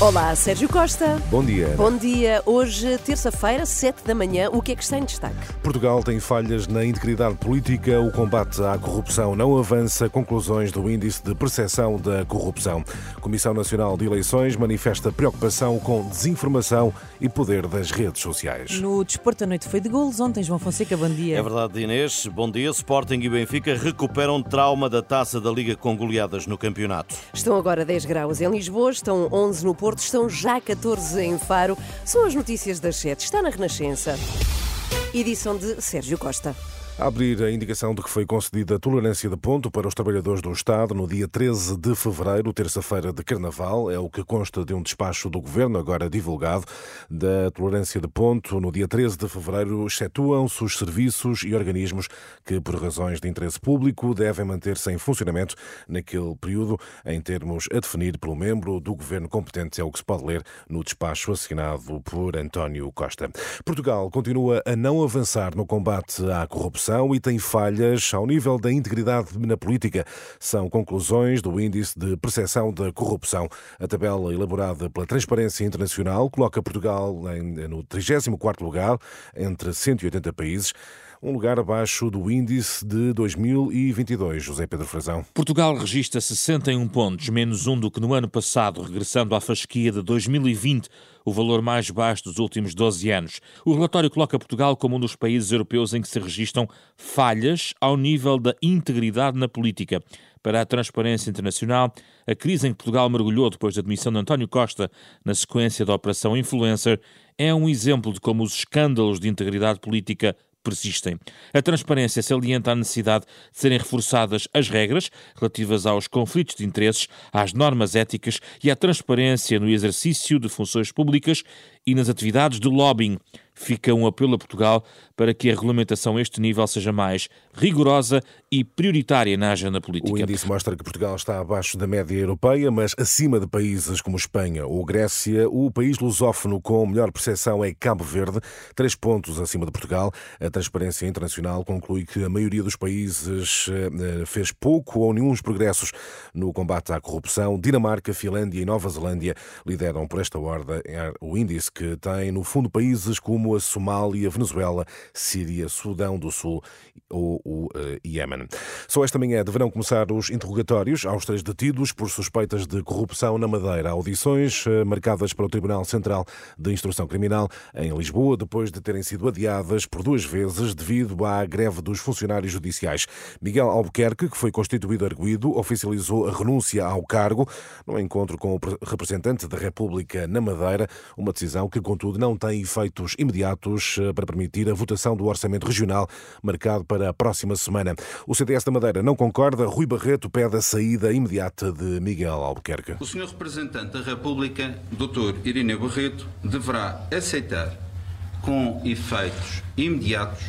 Olá, Sérgio Costa. Bom dia. Bom dia. Hoje, terça-feira, 7 da manhã, o que é que está em destaque? Portugal tem falhas na integridade política, o combate à corrupção não avança, conclusões do Índice de Percepção da Corrupção. Comissão Nacional de Eleições manifesta preocupação com desinformação e poder das redes sociais. No Desporto, a noite foi de golos. Ontem, João Fonseca, bom dia. É verdade, Inês. Bom dia. Sporting e Benfica recuperam trauma da taça da Liga com goleadas no campeonato. Estão agora 10 graus em Lisboa, estão 11 no Porto, estão já 14 em Faro. São as notícias das 7. Está na Renascença. Edição de Sérgio Costa. A abrir a indicação de que foi concedida tolerância de ponto para os trabalhadores do Estado no dia 13 de fevereiro, terça-feira de Carnaval, é o que consta de um despacho do Governo, agora divulgado, da tolerância de ponto. No dia 13 de fevereiro, excetuam-se os serviços e organismos que, por razões de interesse público, devem manter-se em funcionamento naquele período, em termos a definir pelo membro do Governo competente, é o que se pode ler no despacho assinado por António Costa. Portugal continua a não avançar no combate à corrupção corrupção e tem falhas ao nível da integridade na política. São conclusões do Índice de Percepção da Corrupção. A tabela elaborada pela Transparência Internacional coloca Portugal no 34º lugar entre 180 países um lugar abaixo do índice de 2022. José Pedro Frazão. Portugal registra 61 pontos, menos um do que no ano passado, regressando à fasquia de 2020, o valor mais baixo dos últimos 12 anos. O relatório coloca Portugal como um dos países europeus em que se registram falhas ao nível da integridade na política. Para a Transparência Internacional, a crise em que Portugal mergulhou depois da demissão de António Costa na sequência da Operação Influencer é um exemplo de como os escândalos de integridade política persistem. A transparência salienta a necessidade de serem reforçadas as regras relativas aos conflitos de interesses, às normas éticas e à transparência no exercício de funções públicas e nas atividades de lobbying fica um apelo a Portugal para que a regulamentação a este nível seja mais rigorosa e prioritária na agenda política. O índice mostra que Portugal está abaixo da média europeia, mas acima de países como Espanha ou Grécia. O país lusófono com melhor percepção é Cabo Verde, três pontos acima de Portugal. A Transparência Internacional conclui que a maioria dos países eh, fez pouco ou nenhum progressos no combate à corrupção. Dinamarca, Finlândia e Nova Zelândia lideram por esta ordem o índice que tem, no fundo, países como como a Somália, Venezuela, Síria, Sudão do Sul ou o uh, Iémen. Só esta manhã deverão começar os interrogatórios aos três detidos por suspeitas de corrupção na Madeira. Audições uh, marcadas para o Tribunal Central de Instrução Criminal em Lisboa, depois de terem sido adiadas por duas vezes devido à greve dos funcionários judiciais. Miguel Albuquerque, que foi constituído arguído, oficializou a renúncia ao cargo no encontro com o representante da República na Madeira, uma decisão que, contudo, não tem efeitos imediatos imediatos eh, para permitir a votação do Orçamento Regional, marcado para a próxima semana. O CDS da Madeira não concorda. Rui Barreto pede a saída imediata de Miguel Albuquerque. O Sr. Representante da República, Dr. Irineu Barreto, deverá aceitar, com efeitos imediatos,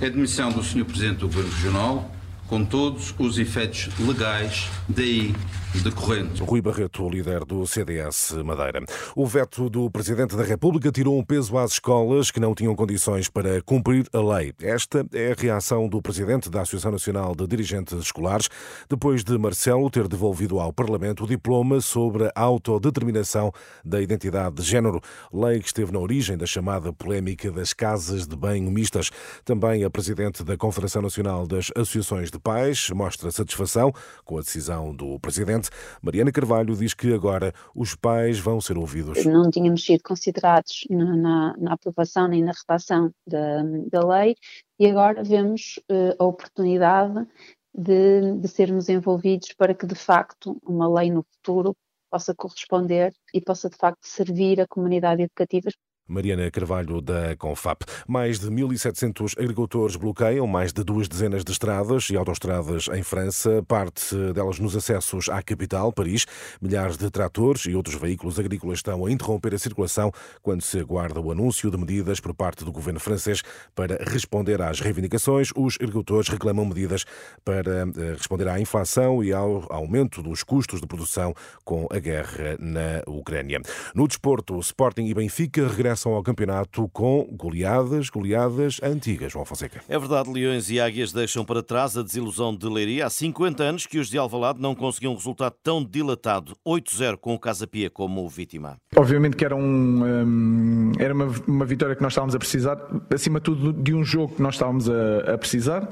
a admissão do Sr. Presidente do Governo Regional, com todos os efeitos legais daí decorrente. Rui Barreto, líder do CDS Madeira. O veto do Presidente da República tirou um peso às escolas que não tinham condições para cumprir a lei. Esta é a reação do Presidente da Associação Nacional de Dirigentes Escolares, depois de Marcelo ter devolvido ao Parlamento o diploma sobre a autodeterminação da identidade de género, lei que esteve na origem da chamada polémica das casas de banho mistas. Também a Presidente da Confederação Nacional das Associações de Pais mostra satisfação com a decisão do Presidente Mariana Carvalho diz que agora os pais vão ser ouvidos. Não tínhamos sido considerados na, na, na aprovação nem na redação da, da lei e agora vemos uh, a oportunidade de, de sermos envolvidos para que, de facto, uma lei no futuro possa corresponder e possa, de facto, servir a comunidade educativa Mariana Carvalho, da Confap. Mais de 1.700 agricultores bloqueiam mais de duas dezenas de estradas e autoestradas em França, parte delas nos acessos à capital, Paris. Milhares de tratores e outros veículos agrícolas estão a interromper a circulação quando se aguarda o anúncio de medidas por parte do governo francês para responder às reivindicações. Os agricultores reclamam medidas para eh, responder à inflação e ao aumento dos custos de produção com a guerra na Ucrânia. No desporto, Sporting e Benfica regressam regressam ao campeonato com goleadas, goleadas antigas, João Fonseca. É verdade, Leões e Águias deixam para trás a desilusão de Leiria. Há 50 anos que os de Alvalade não conseguiam um resultado tão dilatado, 8-0 com o Casa Pia como vítima. Obviamente que era, um, um era uma, uma, vitória que nós estávamos a precisar, acima de tudo de um jogo que nós estávamos a, a precisar.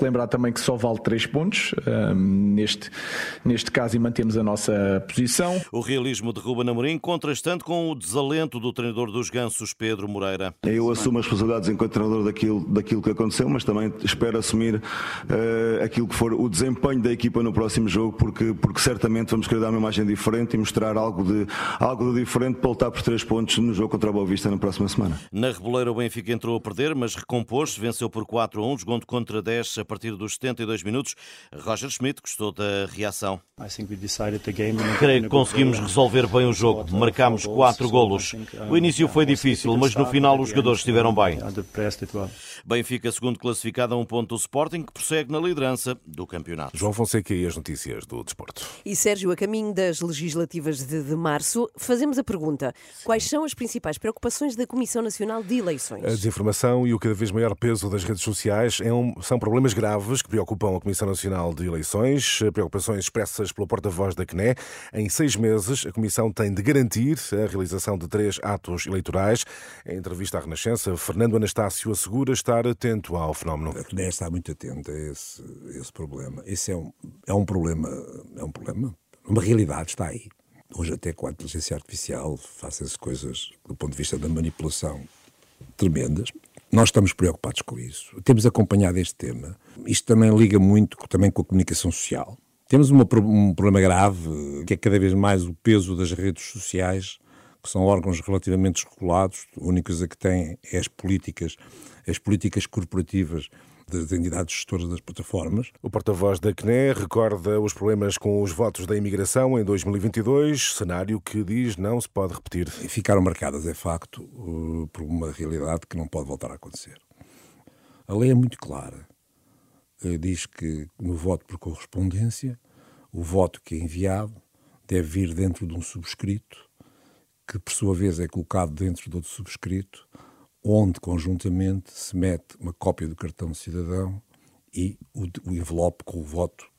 Lembrar também que só vale 3 pontos um, neste, neste caso e mantemos a nossa posição. O realismo de Ruben Amorim contrastando com o desalento do treinador dos Gansos, Pedro Moreira. Eu assumo as responsabilidades enquanto treinador daquilo, daquilo que aconteceu, mas também espero assumir uh, aquilo que for o desempenho da equipa no próximo jogo, porque, porque certamente vamos querer dar uma imagem diferente e mostrar algo de, algo de diferente para lutar por três pontos no jogo contra o Boa Vista na próxima semana. Na Reboleira o Benfica entrou a perder, mas recompôs-se, venceu por 4 a 1, jogando contra 10 a partir dos 72 minutos. Roger Schmidt gostou da reação. Creio que conseguimos resolver bem o jogo. Marcámos 4 golos. O início foi difícil, mas no final os jogadores estiveram bem. Benfica, segundo classificado, a um ponto do Sporting, que prossegue na liderança do campeonato. João Fonseca e as notícias do desporto. E Sérgio, a caminho das legislativas de, de março, fazemos a pergunta: quais são as principais preocupações da Comissão Nacional de Eleições? A desinformação e o cada vez maior peso das redes sociais é um, são problemas graves que preocupam a Comissão Nacional de Eleições, preocupações expressas pelo porta-voz da CNE. Em seis meses, a Comissão tem de garantir a realização de três atos eleitorais. Em entrevista à Renascença, Fernando Anastácio assegura estar atento ao fenómeno. A CNE está muito atenta a esse, esse problema. Esse é um, é um problema, é um problema, uma realidade, está aí. Hoje até com a inteligência artificial fazem-se coisas do ponto de vista da manipulação tremendas. Nós estamos preocupados com isso. Temos acompanhado este tema. Isto também liga muito também com a comunicação social. Temos uma, um problema grave, que é cada vez mais o peso das redes sociais que são órgãos relativamente regulados, a única coisa que têm é as políticas, as políticas corporativas das entidades gestoras das plataformas. O porta-voz da CNE recorda os problemas com os votos da imigração em 2022, cenário que diz não se pode repetir. Ficaram marcadas, é facto, uh, por uma realidade que não pode voltar a acontecer. A lei é muito clara. Uh, diz que no voto por correspondência, o voto que é enviado deve vir dentro de um subscrito que por sua vez é colocado dentro de outro subscrito, onde conjuntamente se mete uma cópia do cartão de cidadão e o, o envelope com o voto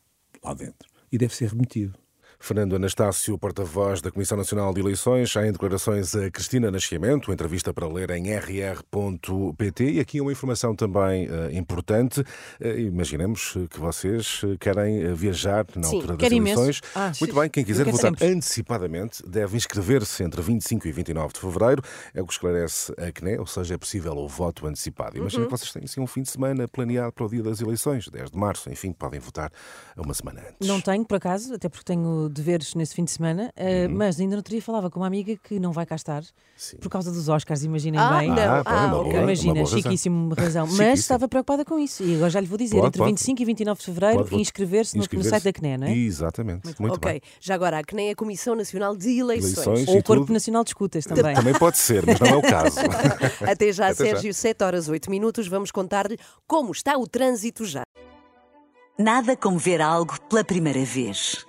lá dentro. E deve ser remetido. Fernando Anastácio, porta-voz da Comissão Nacional de Eleições, há em declarações a Cristina Nascimento, entrevista para ler em rr.pt. E aqui uma informação também uh, importante. Uh, imaginemos que vocês querem viajar na Sim, altura das eleições. Ah, Muito bem, quem quiser votar sempre. antecipadamente deve inscrever-se entre 25 e 29 de fevereiro. É o que esclarece a CNE, ou seja, é possível o voto antecipado. Imagina uhum. que vocês têm assim, um fim de semana planeado para o dia das eleições, 10 de março, enfim, podem votar uma semana antes. Não tenho, por acaso, até porque tenho deveres nesse fim de semana, uh, mas ainda não teria falava com uma amiga que não vai cá estar Sim. por causa dos Oscars, imaginem ah, bem. Não. Ah, ah, boa, okay. Imagina, chiquíssimo razão. razão. mas estava preocupada com isso. E agora já lhe vou dizer, pode, entre pode. 25 e 29 de fevereiro, inscrever-se no, no, site da CNE, não é? Exatamente. Muito, Muito ok. Bem. Já agora, a CNE é a Comissão Nacional de Eleições. Eleições Ou o Corpo tudo. Nacional de Escutas também. Também pode ser, mas não é o caso. Até já, Até Sérgio, já. 7 horas 8 minutos. Vamos contar-lhe como está o trânsito já. Nada como ver algo pela primeira vez.